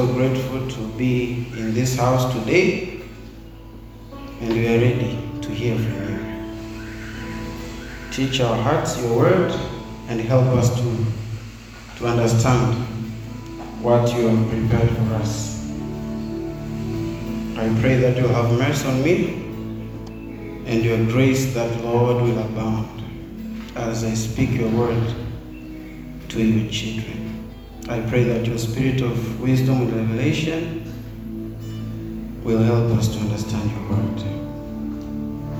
so grateful to be in this house today and we are ready to hear from you. Teach our hearts your word and help us to, to understand what you have prepared for us. I pray that you'll have mercy on me and your grace that, Lord, will abound as I speak your word to your children. I pray that your spirit of wisdom and revelation will help us to understand your word.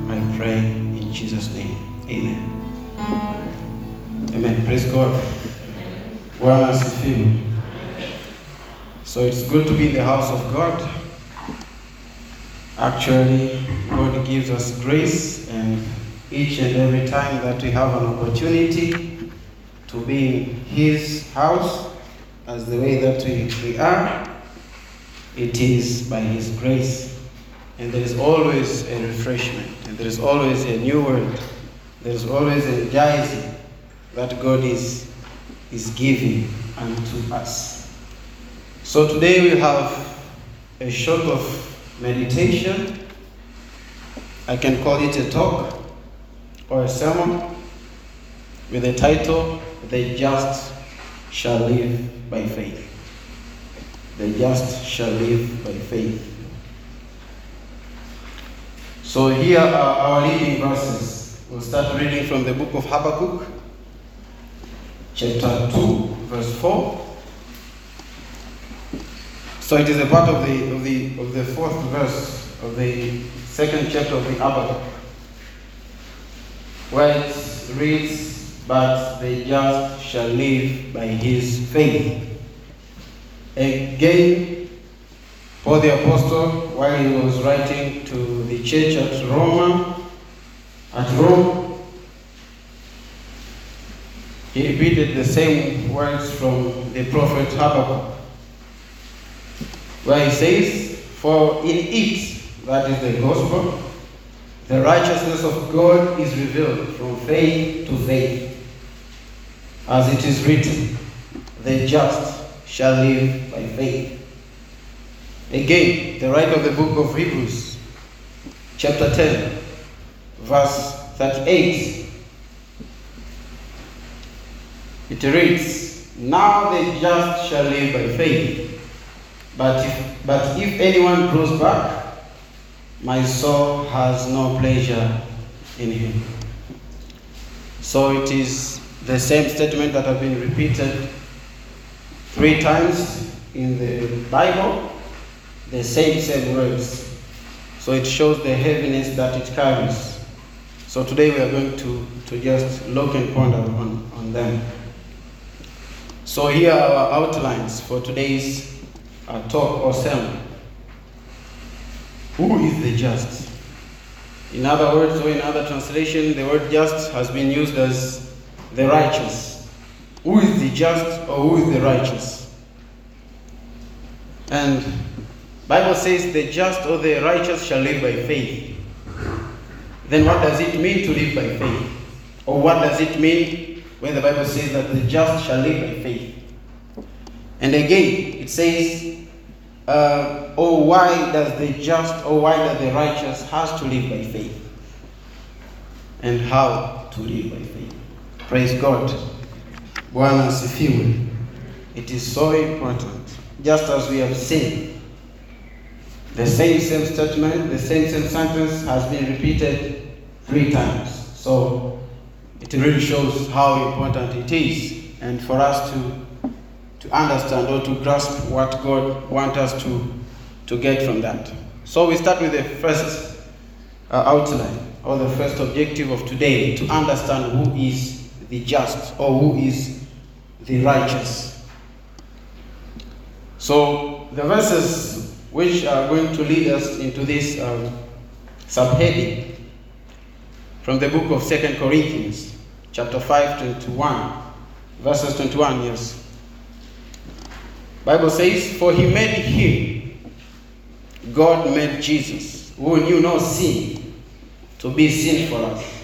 I pray in Jesus' name. Amen. Amen. Praise God. Bwana asifiwe. So it's good to be in the house of God. Actually, God gives us grace, and each and every time that we have an opportunity to be in His house, as the way that we, we are, it is by His grace. And there is always a refreshment, and there is always a new word, there is always a energizing that God is, is giving unto us. So today we have a short of meditation. I can call it a talk or a sermon with the title, The Just Shall Live by Faith. The just shall live by faith. So here are our leading verses. We'll start reading from the book of Habakkuk, chapter 2, verse 4. So it is a part of the of the of the fourth verse of the second chapter of the Habakkuk, where it reads, "But the just shall live by his faith." Again, Paul the apostle, while he was writing to the church at Rome, at Rome, he repeated the same words from the prophet Habakkuk where he says, For in it, that is the gospel, the righteousness of God is revealed from faith to faith. As it is written, the just shall live by faith. Again, the writer of the book of Hebrews, chapter 10, verse 38, it reads, Now the just shall live by faith. But if, but if anyone draws back, my soul has no pleasure in him. So it is the same statement that have been repeated three times in the Bible, the same same words. So it shows the heaviness that it carries. So today we are going to, to just look and ponder on, on them. So here are our outlines for today's uh, talk or sermon. Who is the just? In other words, or in other translation, the word just has been used as the righteous. Who is the just or who is the righteous? And Bible says the just or the righteous shall live by faith. Then what does it mean to live by faith? Or what does it mean when the Bible says that the just shall live by faith? And again, it says, uh, "Oh, why does the just, or why does the righteous has to live by faith?" And how to live by faith. Praise God. Bwana asifiwe. It is so important. Just as we have seen, the same same statement, the same same sentence has been repeated three times. So it really shows how important it is, and for us to to understand or to grasp what God wants us to, to get from that. So we start with the first uh, outline or the first objective of today to understand who is the just or who is the righteous. So the verses which are going to lead us into this um, subheading from the book of Second Corinthians, chapter 5, 21, verses 21, yes. Bible says, For he made him, God made Jesus, who knew no sin, to be sin for us,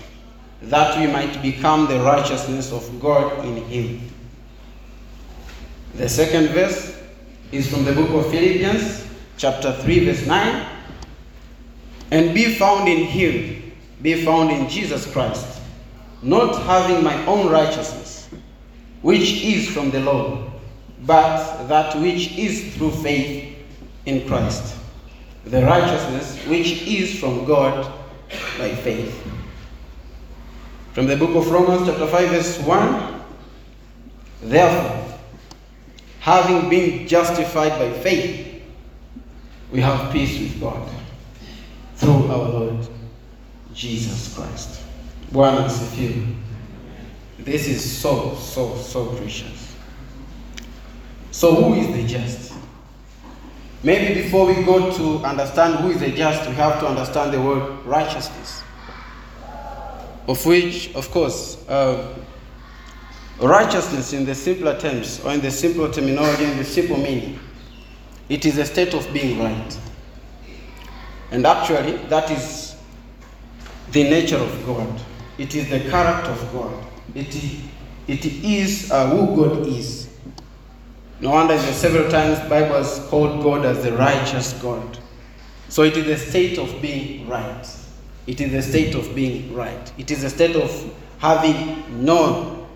that we might become the righteousness of God in him. The second verse is from the book of Philippians, chapter 3, verse 9. And be found in him, be found in Jesus Christ, not having my own righteousness, which is from the law, but that which is through faith in Christ, the righteousness which is from God by faith. From the book of Romans, chapter 5, verse 1 Therefore, having been justified by faith, we have peace with God through our Lord Jesus Christ. Bwana asifiwe. This is so, so, so precious. So, who is the just? Maybe before we go to understand who is the just, we have to understand the word righteousness. Of which, of course, uh, righteousness in the simpler terms, or in the simpler terminology, in the simple meaning, it is a state of being right. And actually, that is the nature of God. It is the character of God. It, it is uh, who God is. No wonder that several times Bible has called God as the righteous God. So it is a state of being right. It is a state of being right. It is a state of having known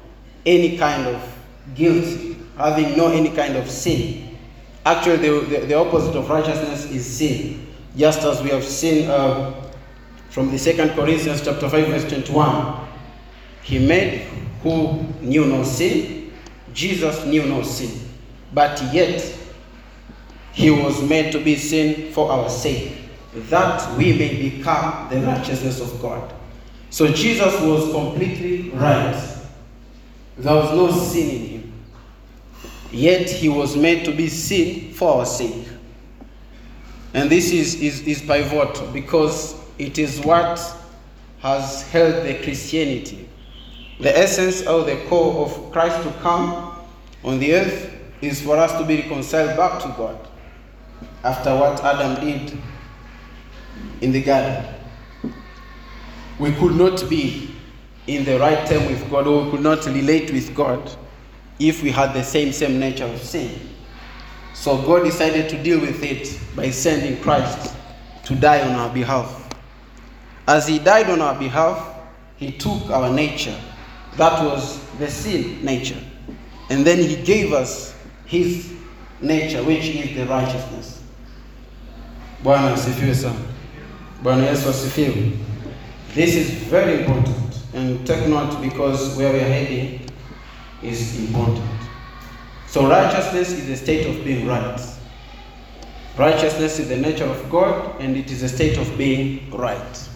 any kind of guilt, having no any kind of sin. Actually, the, the, the opposite of righteousness is sin. Just as we have seen uh, from the second Corinthians chapter 5, verse 21. He made who knew no sin. Jesus knew no sin. But yet he was made to be sin for our sake, that we may become the righteousness of God. So Jesus was completely right. There was no sin in him. Yet he was made to be sin for our sake. And this is, is, is pivotal because it is what has held the Christianity. The essence or the core of Christ to come on the earth is for us to be reconciled back to God after what Adam did in the garden. We could not be in the right term with God or we could not relate with God if we had the same same nature of sin. So God decided to deal with it by sending Christ to die on our behalf. As he died on our behalf, he took our nature. That was the sin nature. And then he gave us his nature which is the righteousness. Bwana asifiwe sana. Bwana Yesu asifiwe. This is very important and take note because where we are heading is important. So righteousness is a state of being right. Righteousness is the nature of God and it is a state of being right.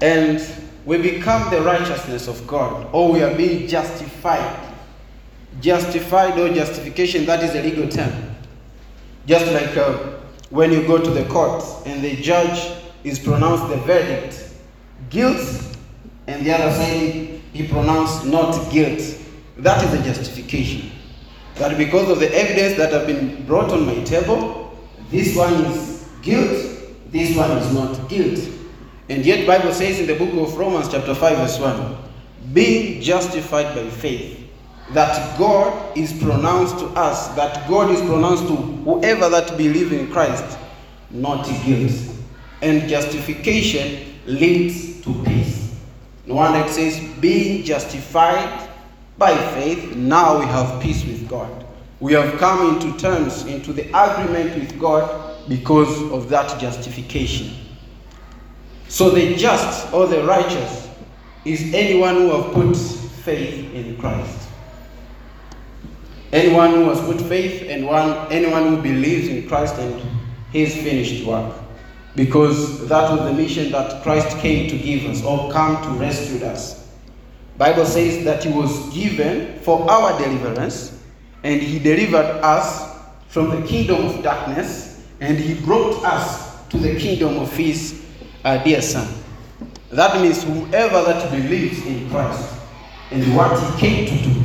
And we become the righteousness of God or we are being justified justified or justification, that is a legal term. Just like uh, when you go to the court and the judge is pronounced the verdict, guilt, and the other side he pronounced not guilt. That is a justification. That because of the evidence that have been brought on my table, this one is guilt, this one is not guilt. And yet Bible says in the book of Romans chapter 5 verse 1, being justified by faith that God is pronounced to us, that God is pronounced to whoever that believe in Christ, not guilt. And justification leads to peace. No wonder it says, being justified by faith, now we have peace with God. We have come into terms, into the agreement with God because of that justification. So the just or the righteous is anyone who have put faith in Christ. Anyone who has put faith and one, anyone who believes in Christ and his finished work. Because that was the mission that Christ came to give us or come to rescue us. Bible says that he was given for our deliverance and he delivered us from the kingdom of darkness and he brought us to the kingdom of his uh, dear son. That means whoever that believes in Christ and what he came to do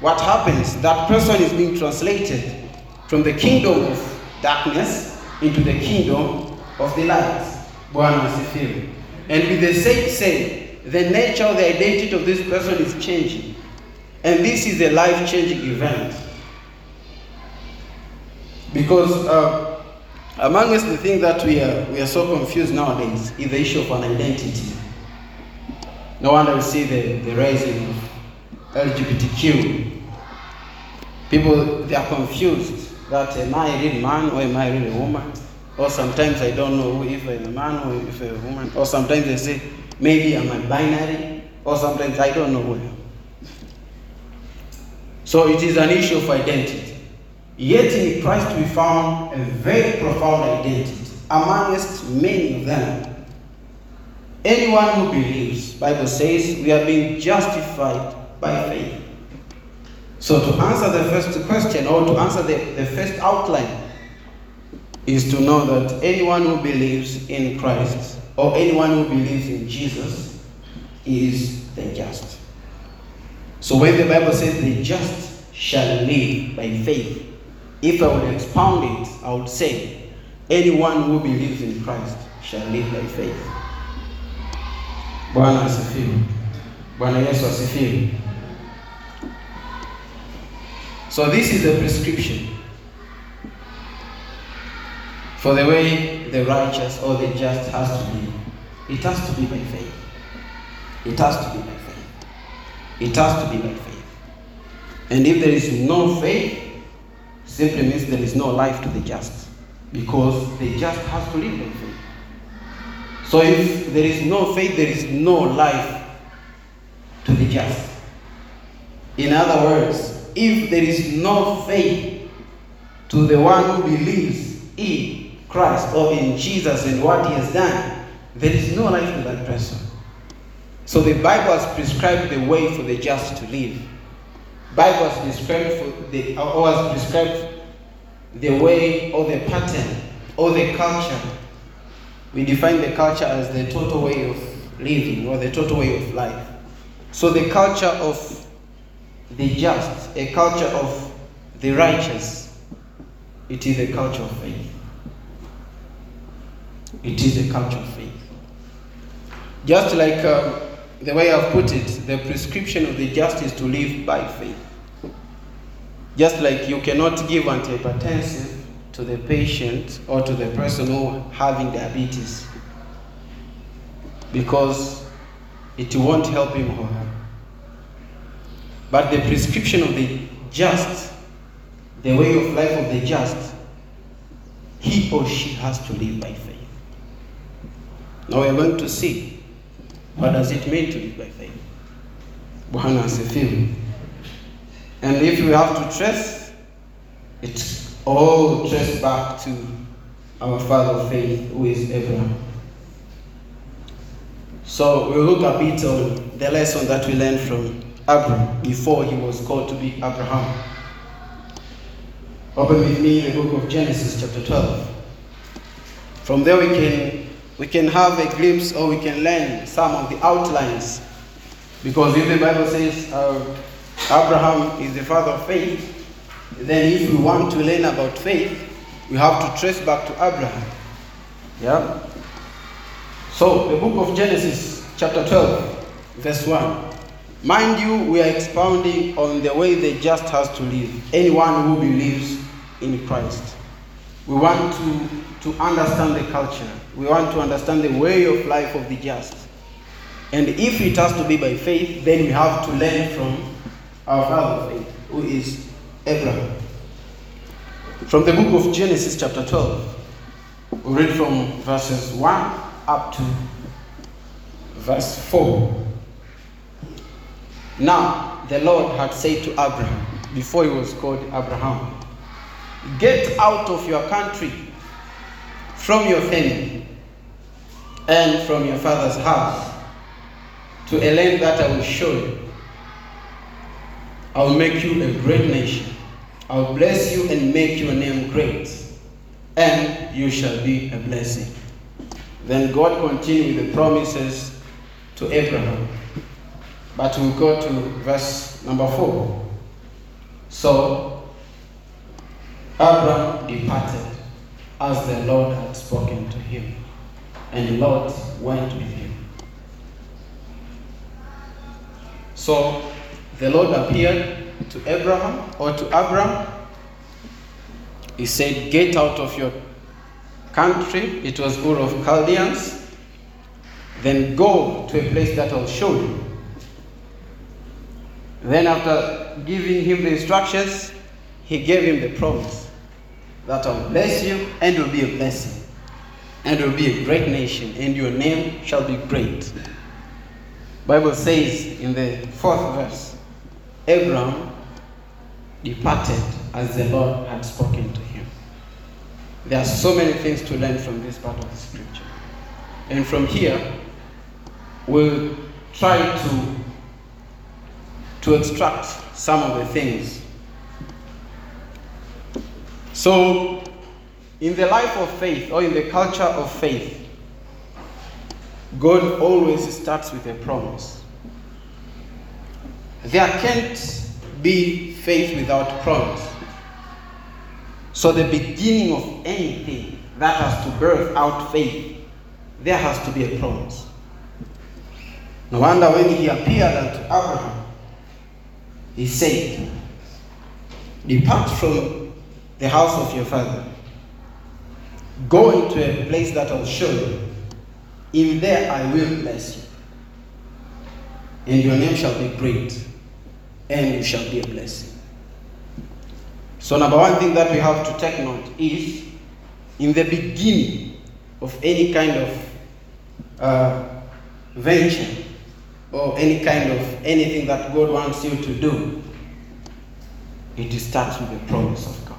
what happens? That person is being translated from the kingdom of darkness into the kingdom of the light. And with the same say, the nature the identity of this person is changing. And this is a life changing event. Because uh, among us, the thing that we are, we are so confused nowadays is the issue of an identity. No wonder we see the, the rising of LGBTQ. People, they are confused that am I a real man or am I really a woman? Or sometimes I don't know if I'm a man or if I'm a woman. Or sometimes they say, maybe I'm a binary. Or sometimes I don't know who I am. So it is an issue of identity. Yet in Christ we found a very profound identity amongst many of them. Anyone who believes, Bible says, we are being justified by faith. So to answer the first question or to answer the, the first outline is to know that anyone who believes in Christ or anyone who believes in Jesus is the just. So when the Bible says the just shall live by faith, if I would expound it, I would say anyone who believes in Christ shall live by faith. Bwana asifiwe. Bwana Yesu asifiwe. So this is the prescription for the way the righteous or the just has to be. It has to be by faith. It has to be by faith. It has to be by faith. And if there is no faith, simply means there is no life to the just. Because the just has to live by faith. So if there is no faith, there is no life to the just. In other words, if there is no faith to the one who believes in Christ or in Jesus and what he has done, there is no life to that person. So the Bible has prescribed the way for the just to live. Bible has prescribed for the or has prescribed the way or the pattern or the culture. We define the culture as the total way of living or the total way of life. So the culture of the just, a culture of the righteous, it is a culture of faith. It is a culture of faith. Just like uh, the way I've put it, the prescription of the just is to live by faith. Just like you cannot give antihypertensive to the patient or to the person who having diabetes because it won't help him or her. But the prescription of the just, the way of life of the just, he or she has to live by faith. Now we are going to see what does it mean to live by faith. Bwana asifiwe. And if we have to trace, it all trace back to our father of faith, who is Abraham. So we'll look a bit on the lesson that we learned from Abraham before he was called to be Abraham. Open with me the book of Genesis, chapter 12. From there we can we can have a glimpse or we can learn some of the outlines. Because if the Bible says uh, Abraham is the father of faith, then if we want to learn about faith, we have to trace back to Abraham. Yeah? So, the book of Genesis, chapter 12, verse 1. Mind you, we are expounding on the way the just has to live. Anyone who believes in Christ. We want to, to understand the culture. We want to understand the way of life of the just. And if it has to be by faith, then we have to learn from our father faith, who is Abraham. From the book of Genesis, chapter 12, we read from verses 1 up to verse 4. Now, the Lord had said to Abraham, before he was called Abraham, Get out of your country, from your family, and from your father's house, to a land that I will show you. I will make you a great nation. I will bless you and make your name great, and you shall be a blessing. Then God continued the promises to Abraham. But we'll go to verse number 4. So Abraham departed as the Lord had spoken to him, and Lot went with him. So the Lord appeared to Abraham or to Abram. He said, Get out of your country. It was Ur of Chaldeans. Then go to a place that I'll show you. Then, after giving him the instructions, he gave him the promise that I'll bless you and you'll be a blessing, and you'll be a great nation, and your name shall be great. Bible says in the fourth verse, Abraham departed as the Lord had spoken to him. There are so many things to learn from this part of the scripture. And from here, we'll try to, to extract some of the things. So, in the life of faith or in the culture of faith, God always starts with a promise. There can't be faith without promise. So, the beginning of anything that has to birth out faith, there has to be a promise. No wonder when he appeared unto Abraham, he said, Depart from the house of your father, go into a place that I'll show you. In there I will bless you, and your name shall be great, and you shall be a blessing. So, number one thing that we have to take note is in the beginning of any kind of uh, venture or any kind of anything that God wants you to do, it starts with the promise of God.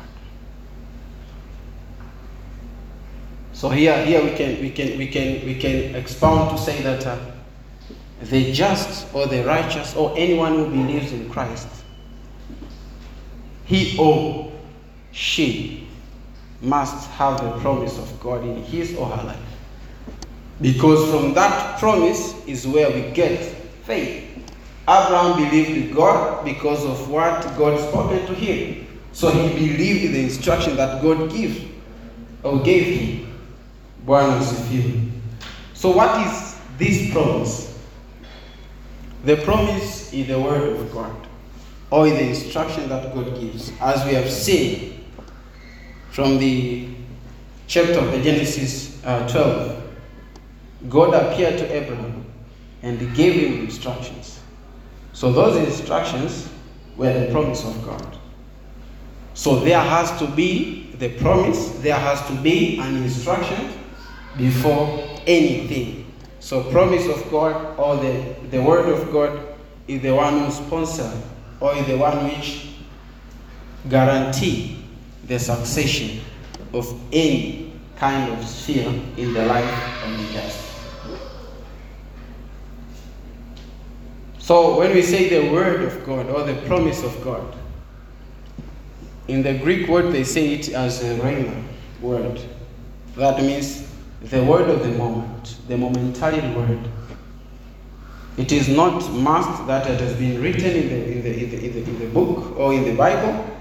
So here, here we can we can we can we can expound to say that uh, the just or the righteous or anyone who believes in Christ, he or she must have the promise of God in his or her life. Because from that promise is where we get faith. Abraham believed in God because of what God spoken to him. So he believed the instruction that God gave or gave him. Bwana asifiwe. So what is this promise? The promise is the word of God or the instruction that God gives. As we have seen from the chapter of Genesis uh, 12, God appeared to Abraham and gave him instructions. So those instructions were the promise of God. So there has to be the promise, there has to be an instruction before anything. So promise of God or the, the word of God is the one who sponsor or is the one which guarantee the succession of any kind of sphere in the life of the just. So when we say the word of God or the promise of God, in the Greek word they say it as a rhema word. That means the word of the moment, the momentary word. It is not must that it has been written in the, in the, in the, in the, in the book or in the Bible,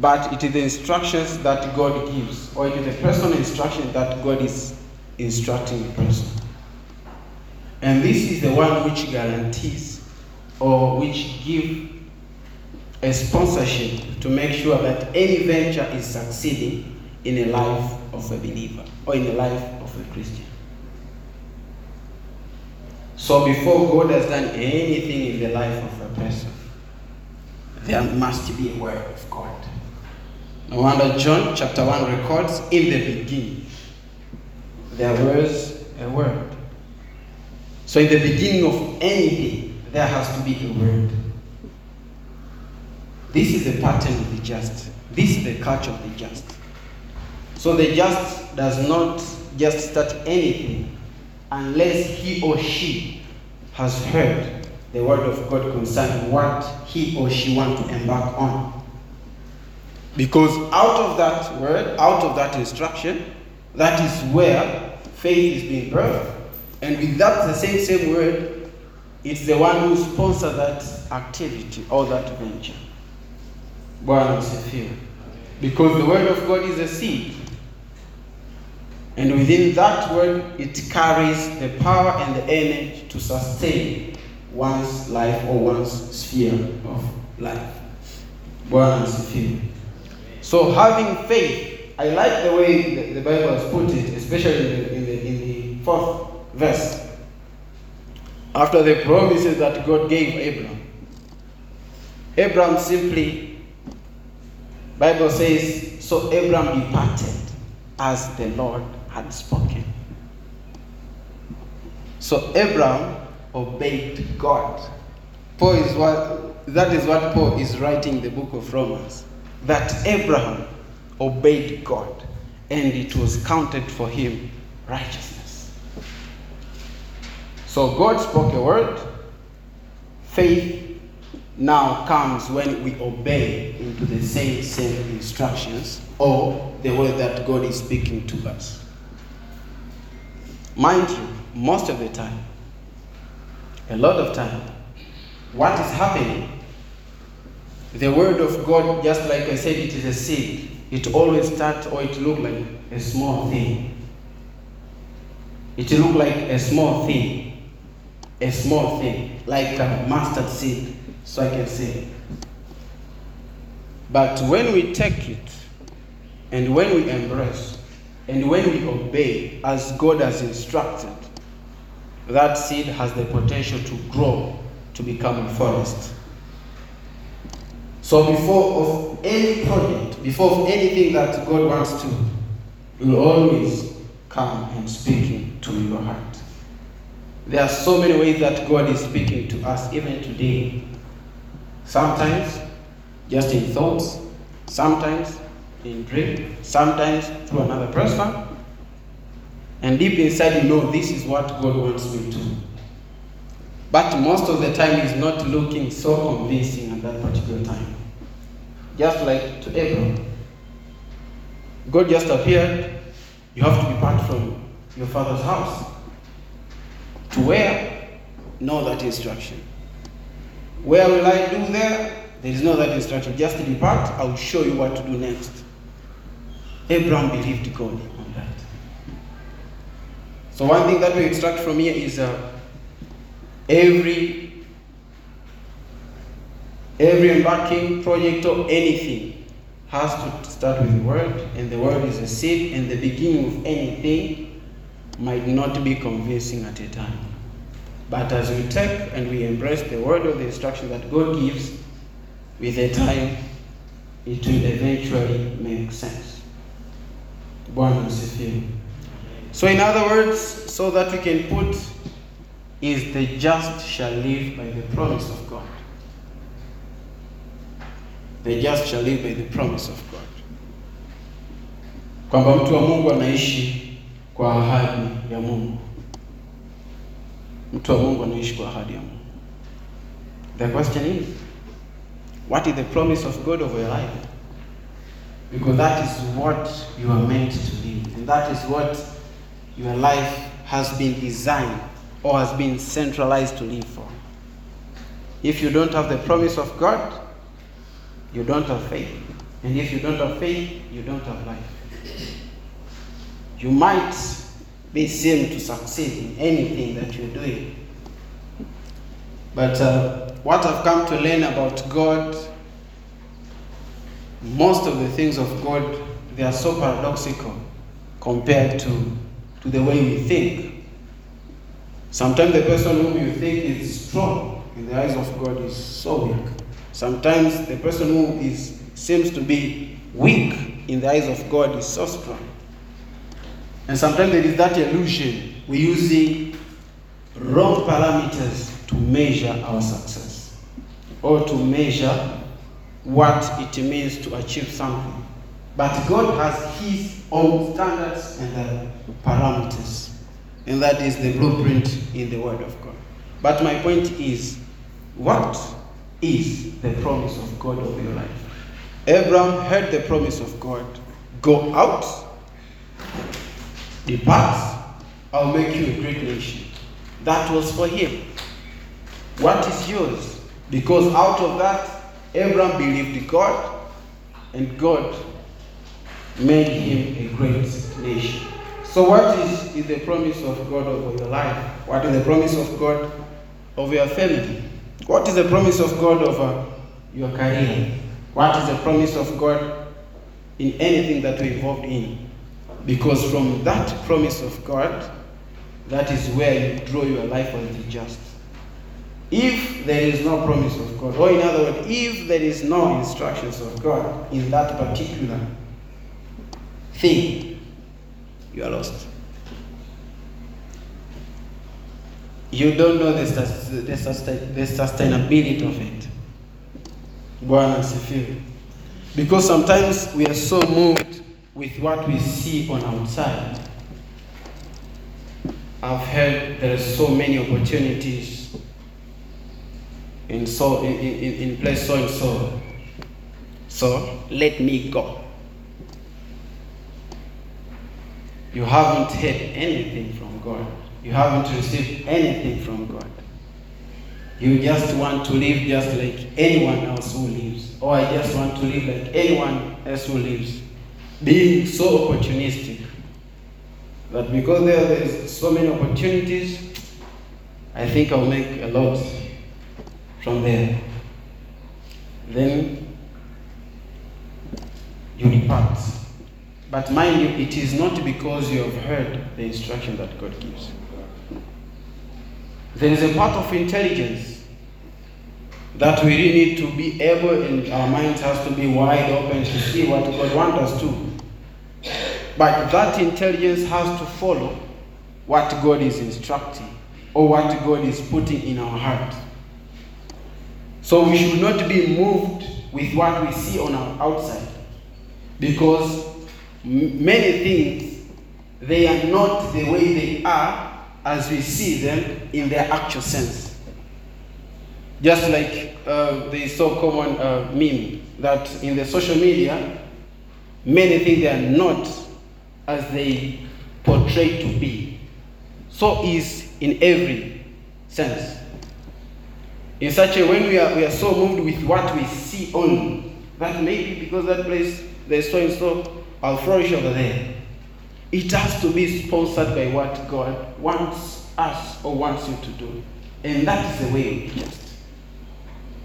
but it is the instructions that God gives, or it is the personal instruction that God is instructing the person. And this is the one which guarantees or which give a sponsorship to make sure that any venture is succeeding in a life of a believer or in the life of a Christian. So before God has done anything in the life of a person, there must be a word of God. No wonder John chapter 1 records in the beginning there was a word. So in the beginning of anything, there has to be a word. This is the pattern of the just. This is the culture of the just. So the just does not just start anything unless he or she has heard the word of God concerning what he or she wants to embark on. Because out of that word, out of that instruction, that is where faith is being birthed. And with that, the same same word, it's the one who sponsors that activity or that venture. Because the word of God is a seed. And within that word, it carries the power and the energy to sustain one's life or one's sphere of life. So having faith, I like the way the, the Bible has put it, especially in the, in the, in the fourth verse. After the promises that God gave Abraham, Abraham simply, Bible says, so Abraham departed as the Lord had spoken. So Abraham obeyed God. Paul is what that is what Paul is writing in the book of Romans. That Abraham obeyed God and it was counted for him righteousness. So God spoke a word. Faith now comes when we obey into the same same instructions or the word that God is speaking to us. Mind you, most of the time, a lot of time, what is happening, the word of God, just like I said, it is a seed. It always starts or it look like a small thing. It look like a small thing. A small thing, like a mustard seed, so I can say. But when we take it and when we embrace and when we obey as God has instructed, that seed has the potential to grow to become a forest. So before of any project, before of anything that God wants to, will always come and speaking to your heart. There are so many ways that God is speaking to us even today. Sometimes just in thoughts, sometimes in dream, sometimes through another person. And deep inside you know this is what God wants me to. But most of the time he's not looking so convincing at that particular time. Just like to Abraham. God just appeared, you have to depart from your father's house. To where? No, that instruction. Where will I do there? There is no that instruction. Just depart, I will show you what to do next. Abraham believed God on that. So one thing that we extract from here is uh, every every embarking project or anything has to start with the word, and the word is a seed, and the beginning of anything might not be convincing at a time. But as we take and we embrace the word or the instruction that God gives, with a time, it will eventually make sense. Bwana. So, in other words, so that we can put, is the just shall live by the promise of God. The just shall live by the promise of God. Kwamba mtu wa Mungu anaishi kwa ahadi ya Mungu. Mtu wa Mungu anaishi kwa ahadi ya Mungu. The question is, what is the promise of God over your life? Because that is what you are meant to live. And that is what your life has been designed or has been centralized to live for. If you don't have the promise of God, you don't have faith. And if you don't have faith, you don't have life. You might be seen to succeed in anything that you're doing. But uh, what I've come to learn about God, most of the things of God, they are so paradoxical compared to, to the way we think. Sometimes the person whom you think is strong in the eyes of God is so weak. Sometimes the person who is seems to be weak in the eyes of God is so strong. And sometimes there is that illusion we're using wrong parameters to measure our success or to measure what it means to achieve something. But God has His own standards and the parameters, and that is the blueprint in the Word of God. But my point is, what is the promise of God over your life? Abraham heard the promise of God go out, depart, I'll make you a great nation. That was for him. What is yours? Because out of that, Abraham believed God, and God made him a great nation. So, what is, is the promise of God over your life? What is the promise of God over your family? What is the promise of God over your career? What is the promise of God in anything that you're involved in? Because from that promise of God, that is where you draw your life on the just. If there is no promise of God, or in other words, if there is no instructions of God in that particular thing, you are lost. You don't know the, the, the sustainability of it. Because sometimes we are so moved with what we see on outside. I've heard there are so many opportunities in so in, in, in place so and so. So let me go. You haven't heard anything from God. You haven't received anything from God. You just want to live just like anyone else who lives. Or I just want to live like anyone else who lives. Being so opportunistic that because there, there is so many opportunities, I think I'll make a lot from there. Then you depart. But mind you, it is not because you have heard the instruction that God gives. There is a part of intelligence that we really need to be able, and our minds has to be wide open to see what God wants us to. But that intelligence has to follow what God is instructing or what God is putting in our heart. So we should not be moved with what we see on our outside because many things they are not the way they are as we see them in their actual sense. Just like uh, the so common uh, meme that in the social media, many things they are not as they portray to be. So is in every sense. In such a way, we are, we are so moved with what we see on, that maybe because that place there's so and so, I'll flourish over there. It has to be sponsored by what God wants us or wants you to do. And that is the way.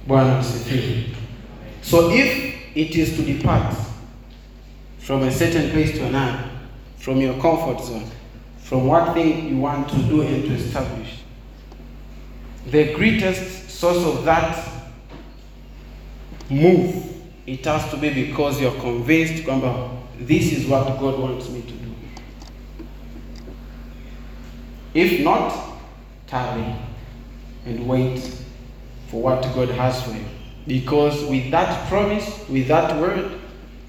Bwana So if it is to depart from a certain place to another, from your comfort zone, from what thing you want to do and to establish, the greatest source of that move, it has to be because you're convinced kwamba this is what God wants me to do. If not, tarry and wait for what God has for you. Because with that promise, with that word,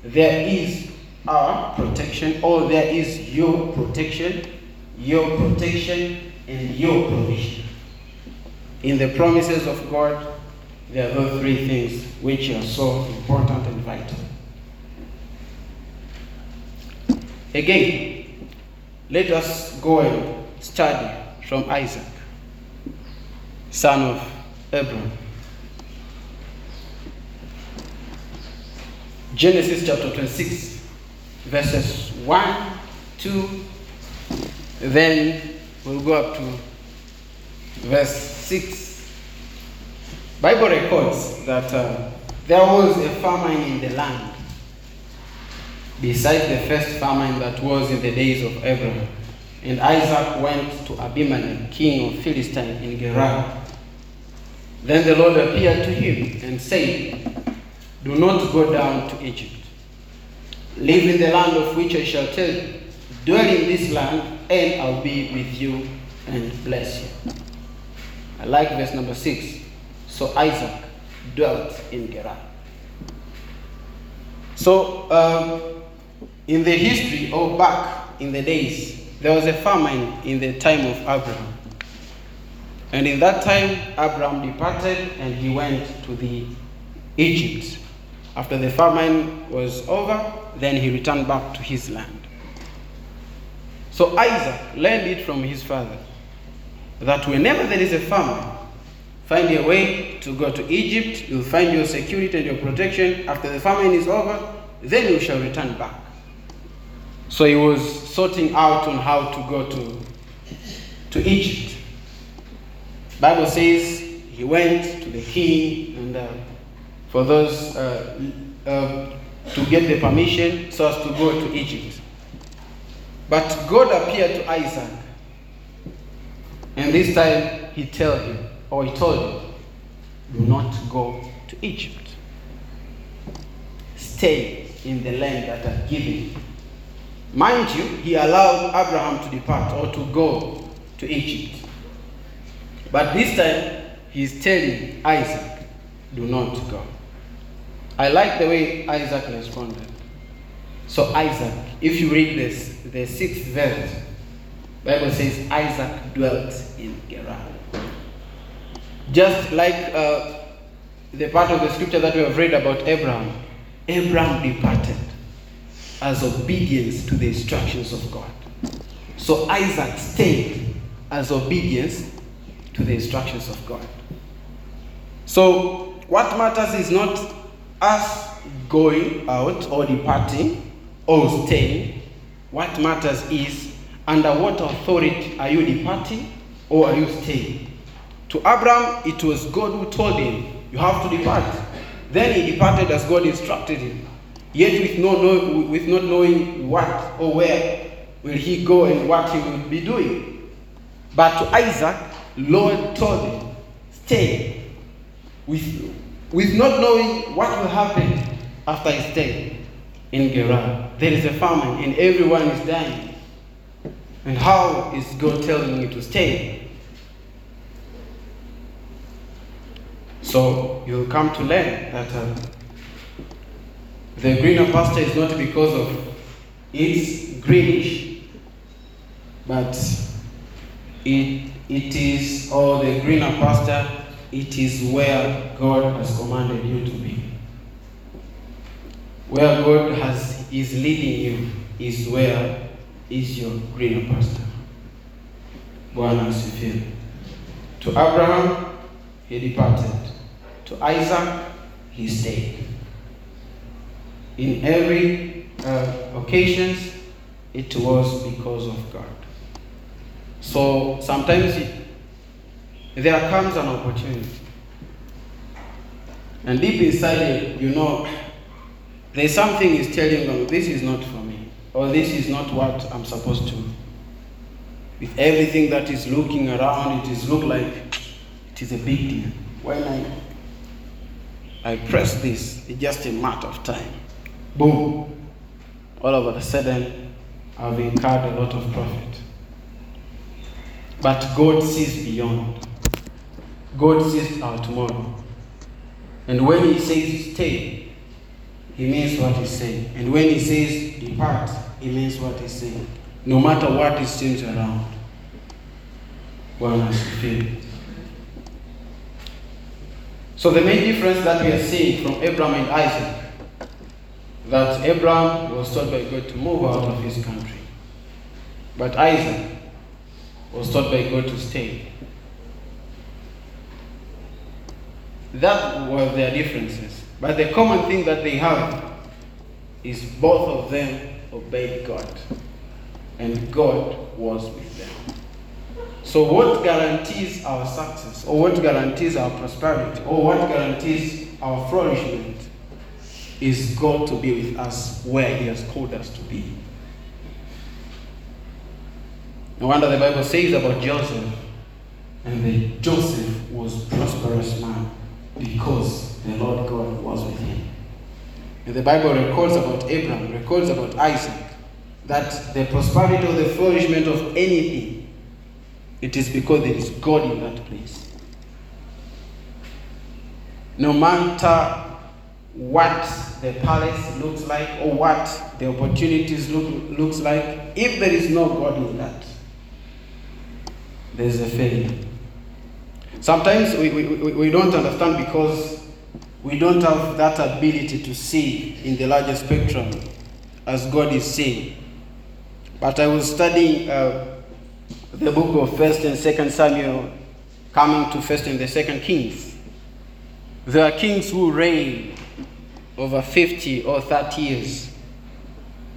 there is our protection, or there is your protection, your protection, and your provision. In the promises of God, there are those three things which are so important and vital. Again, let us go and study from Isaac, son of Abraham. Genesis chapter 26, verses 1, 2, then we'll go up to verse 6. Bible records that uh, there was a famine in the land beside the first famine that was in the days of Abraham. And Isaac went to Abimelech, king of Philistine, in Gerar. Then the Lord appeared to him and said, Do not go down to Egypt. Live in the land of which I shall tell you. Dwell in this land, and I'll be with you and bless you. I like verse number six. So Isaac dwelt in Gerar. So, um, in the history, or back in the days, there was a famine in the time of Abraham. And in that time, Abraham departed and he went to the Egypt. After the famine was over, then he returned back to his land. So Isaac learned it from his father that whenever there is a famine, find a way to go to Egypt, you'll find your security and your protection. After the famine is over, then you shall return back. So he was sorting out on how to go to, to Egypt. Bible says he went to the king and uh, for those uh, uh, to get the permission so as to go to Egypt. But God appeared to Isaac, and this time he told him, or he told him, do not go to Egypt. Stay in the land that I've given you. Mind you, he allowed Abraham to depart or to go to Egypt. But this time, he's telling Isaac, do not go. I like the way Isaac responded. So Isaac, if you read this, the sixth verse, Bible says Isaac dwelt in Gerar. Just like uh, the part of the scripture that we have read about Abraham, Abraham departed as obedience to the instructions of God. So Isaac stayed as obedience to the instructions of God. So what matters is not us going out or departing or staying. What matters is under what authority are you departing or are you staying? To Abraham, it was God who told him, You have to depart. Then he departed as God instructed him. Yet with, no, no, with not knowing what or where will he go and what he will be doing. But to Isaac, Lord told him, Stay. With, with not knowing what will happen after his stay in Gerar. There is a famine and everyone is dying. And how is God telling you to stay? So you'll come to learn that uh, the greener pasture is not because of it's greenish, but it, it is, or the greener pasture, it is where God has commanded you to be. Where God has is leading you is where is your greener pasture. Bwana asifiwe. To Abraham, he departed. To Isaac, he stayed. In every uh, occasions, it was because of God. So sometimes it, there comes an opportunity. And deep inside you, you know, there's something is telling them, this is not for me, or this is not what I'm supposed to. With everything that is looking around, it is look like it is a big deal. When I I press this, it's just a matter of time. Boom. All of a sudden, I've incurred a lot of profit. But God sees beyond. God sees our ah, tomorrow. And when He says stay, He means what He's saying. And when He says depart, He means what He's saying. No matter what it seems around. Bwana asifiwe. So the main difference that we are seeing from Abraham and Isaac, that Abraham was told by God to move out of his country. But Isaac was taught by God to stay. That were their differences. But the common thing that they have is both of them obeyed God. And God was with them. So, what guarantees our success, or what guarantees our prosperity, or what guarantees our flourishment is God to be with us where He has called us to be. No wonder the Bible says about Joseph, and that Joseph was prosperous man because the Lord God was with him. And the Bible records about Abraham, records about Isaac, that the prosperity or the flourishment of anything, it is because there is God in that place. No matter what the palace looks like or what the opportunities look looks like, if there is no God in that, there's a failure. Sometimes we, we, we, don't understand because we don't have that ability to see in the larger spectrum as God is seeing. But I was studying uh, the book of First and Second Samuel, coming to First and the Second Kings. There are kings who reign over 50 or 30 years.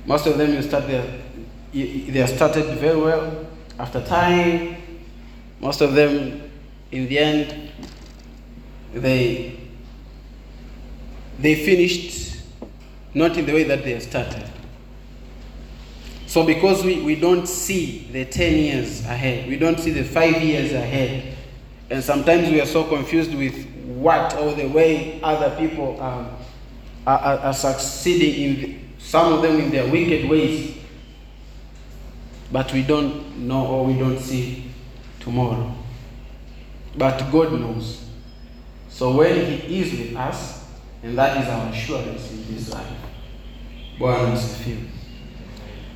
Most of them you start their, they are started very well. After time, most of them in the end, they they finished not in the way that they started. So because we, we don't see the 10 years ahead, we don't see the five years ahead, and sometimes we are so confused with what or the way other people are, are, are succeeding in the, some of them in their wicked ways, but we don't know or we don't see tomorrow. But God knows. So when He is with us, and that is our assurance in this life. Bwana asifiwe.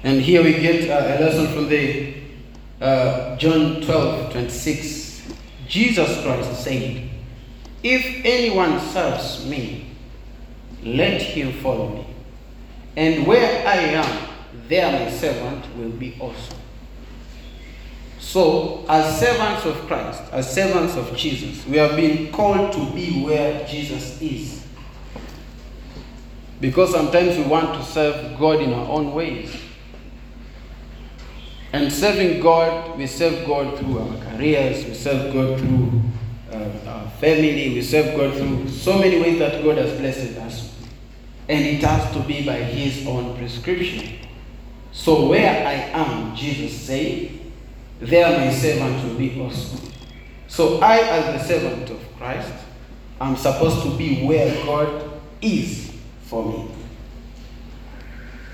And here we get uh, a lesson from the uh, John 12, 26. Jesus Christ said, If anyone serves me, let him follow me. And where I am, there my servant will be also. So, as servants of Christ, as servants of Jesus, we have been called to be where Jesus is. Because sometimes we want to serve God in our own ways. And serving God, we serve God through our careers, we serve God through uh, our family, we serve God through so many ways that God has blessed us. And it has to be by His own prescription. So, where I am, Jesus said, there my servant will be also. So, I, as the servant of Christ, am supposed to be where God is for me.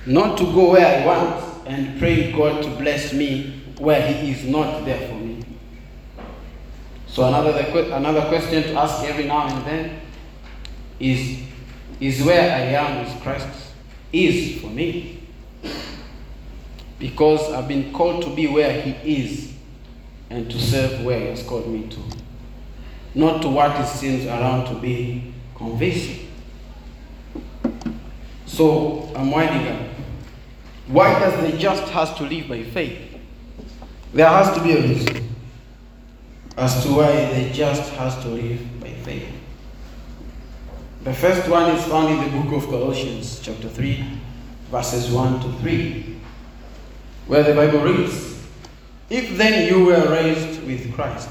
Not to go where I want and pray God to bless me where He is not there for me. So another another question to ask every now and then is is where I am is Christ is for me. Because I've been called to be where He is and to serve where He has called me to. Not to what it seems around to be convincing. So I'm winding up. Why does the just has to live by faith? There has to be a reason as to why the just has to live by faith. The first one is found in the book of Colossians, chapter 3, verses 1 to 3, where the Bible reads, If then you were raised with Christ,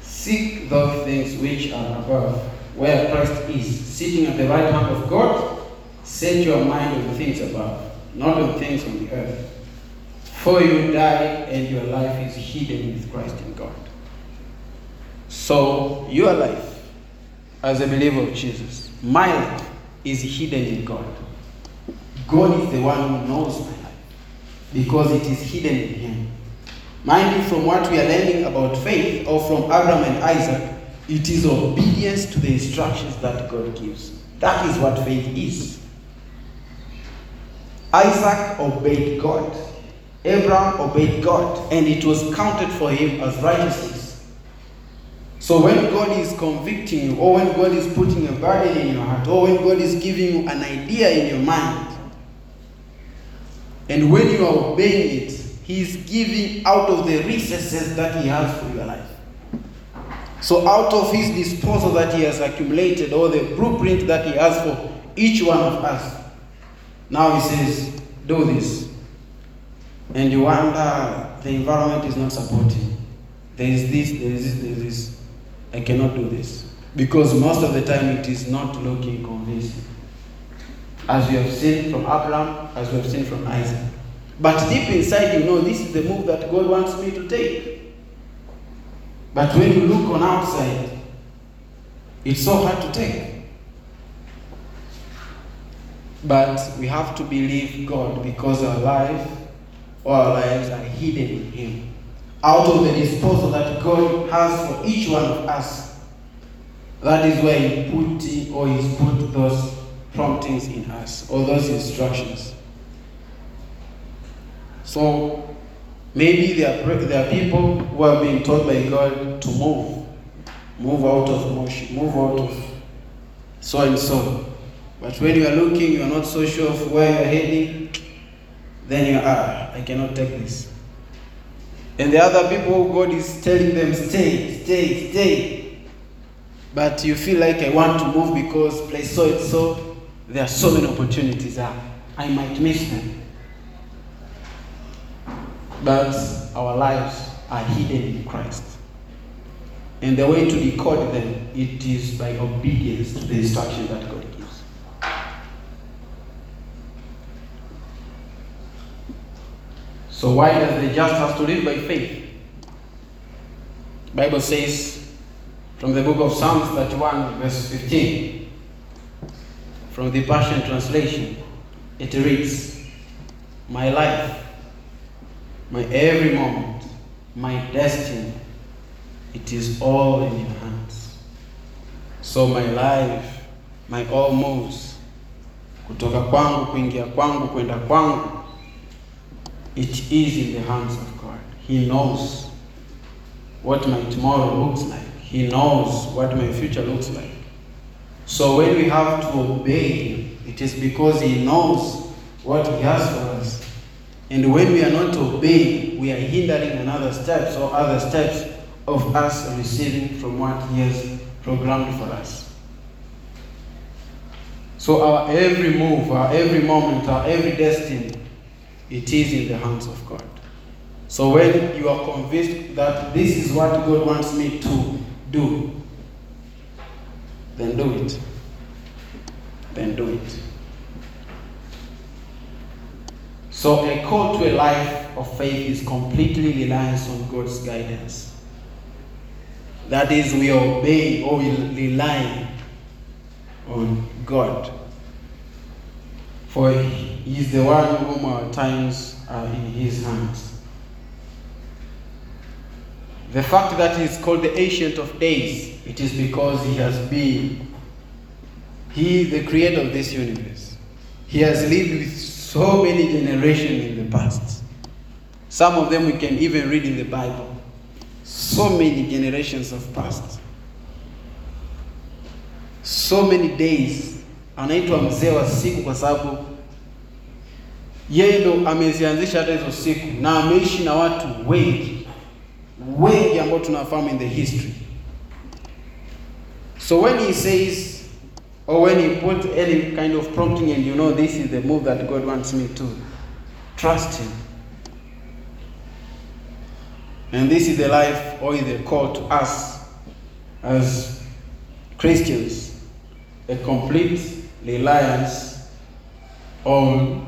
seek those things which are above, where Christ is, sitting at the right hand of God, set your mind on things above, not on things on the earth. For you die, and your life is hidden with Christ in God. So, your life, as a believer of Jesus, my life is hidden in God. God is the one who knows life because it is hidden in Him. Mind you, from what we are learning about faith, or from Abraham and Isaac, it is obedience to the instructions that God gives. That is what faith is. Isaac obeyed God. Abraham obeyed God, and it was counted for him as righteousness. So when God is convicting you, or when God is putting a burden in your heart, or when God is giving you an idea in your mind, and when you are obeying it, He is giving out of the resources that He has for your life. So out of His disposal that He has accumulated, or the blueprint that He has for each one of us, now He says, do this. And you wonder, the environment is not supporting. There is this, there is this, there is this. I cannot do this. Because most of the time it is not looking convincing. As we have seen from Abraham, as we have seen from Isaac. But deep inside, you know, this is the move that God wants me to take. But when you look on outside, it's so hard to take. But we have to believe God because our life, our lives are hidden in Him. Out of the disposal that God has for each one of us. That is where He put or He's put those promptings in us, or those instructions. So maybe there are, there are people who are being told by God to move, move out of Moshi, move out of so and so. But when you are looking, you are not so sure of where you are heading, then you are, I cannot take this. And the other people, God is telling them, stay, stay, stay. But you feel like I want to move because place so and so, there are so many opportunities. Ah, I might miss them. But our lives are hidden in Christ. And the way to decode them, it is by obedience to the instruction that God gives. So why does the just have to live by faith? Bible says from the book of Psalms 31 verse 15 from the Passion Translation. It reads my life my every moment my destiny it is all in your hands. So my life my all moves kutoka kwangu kuingia kwangu kwenda kwangu it is in the hands of God. He knows what my tomorrow looks like. He knows what my future looks like so when we have to obey him it is because he knows what he has for us and when we are not obeying we are hindering another steps or other steps of us receiving from what he has programmed for us so our every move our every moment our every destiny it is in the hands of God. So when you are convinced that this is what God wants me to do, then do it. Then do it. So a call to a life of faith is completely reliance on God's guidance. That is, we obey or we rely on God. For he is the one whom our times are in his hands. The fact that he is called the Ancient of Days, it is because he has been, he the creator of this universe. He has lived with so many generations in the past. Some of them we can even read in the Bible. So many generations of past. So many days. Anaitwa mzee wa siku kwa sababu yeye ndo amezianzisha hata hizo siku na ameishi na watu wengi wengi ambao tunafahamu in the history. So when he says or when he put any kind of prompting and you know this is the move that God wants me to trust him. And this is the life or the call to us as Christians a complete reliance on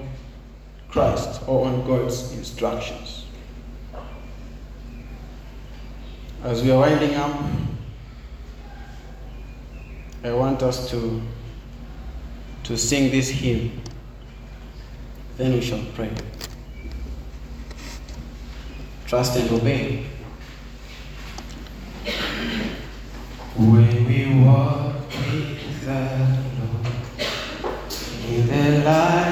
Christ or on God's instructions. As we are winding up, I want us to, to sing this hymn. Then we shall pray. Trust and obey. When we walk with the Lord in the light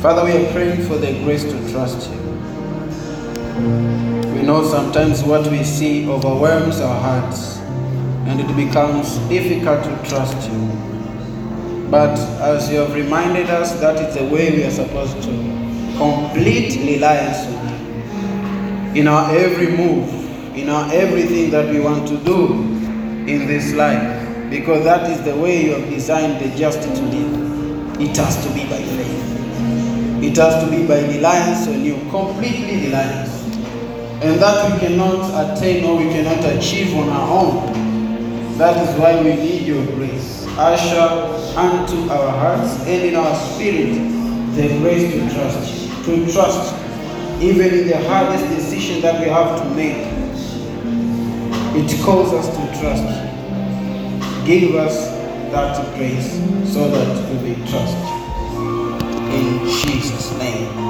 Father, we are praying for the grace to trust you. We know sometimes what we see overwhelms our hearts and it becomes difficult to trust you. But as you have reminded us, that is the way we are supposed to complete reliance on you. In our every move, in our everything that we want to do in this life, because that is the way you have designed the just to live. It has to be by faith. It has to be by reliance on you, completely reliance. And that we cannot attain or we cannot achieve on our own. That is why we need your grace. Usher unto our hearts and in our spirit the grace to trust. To trust even in the hardest decision that we have to make. It calls us to trust Give us that grace so that we may trust in Jesus' name.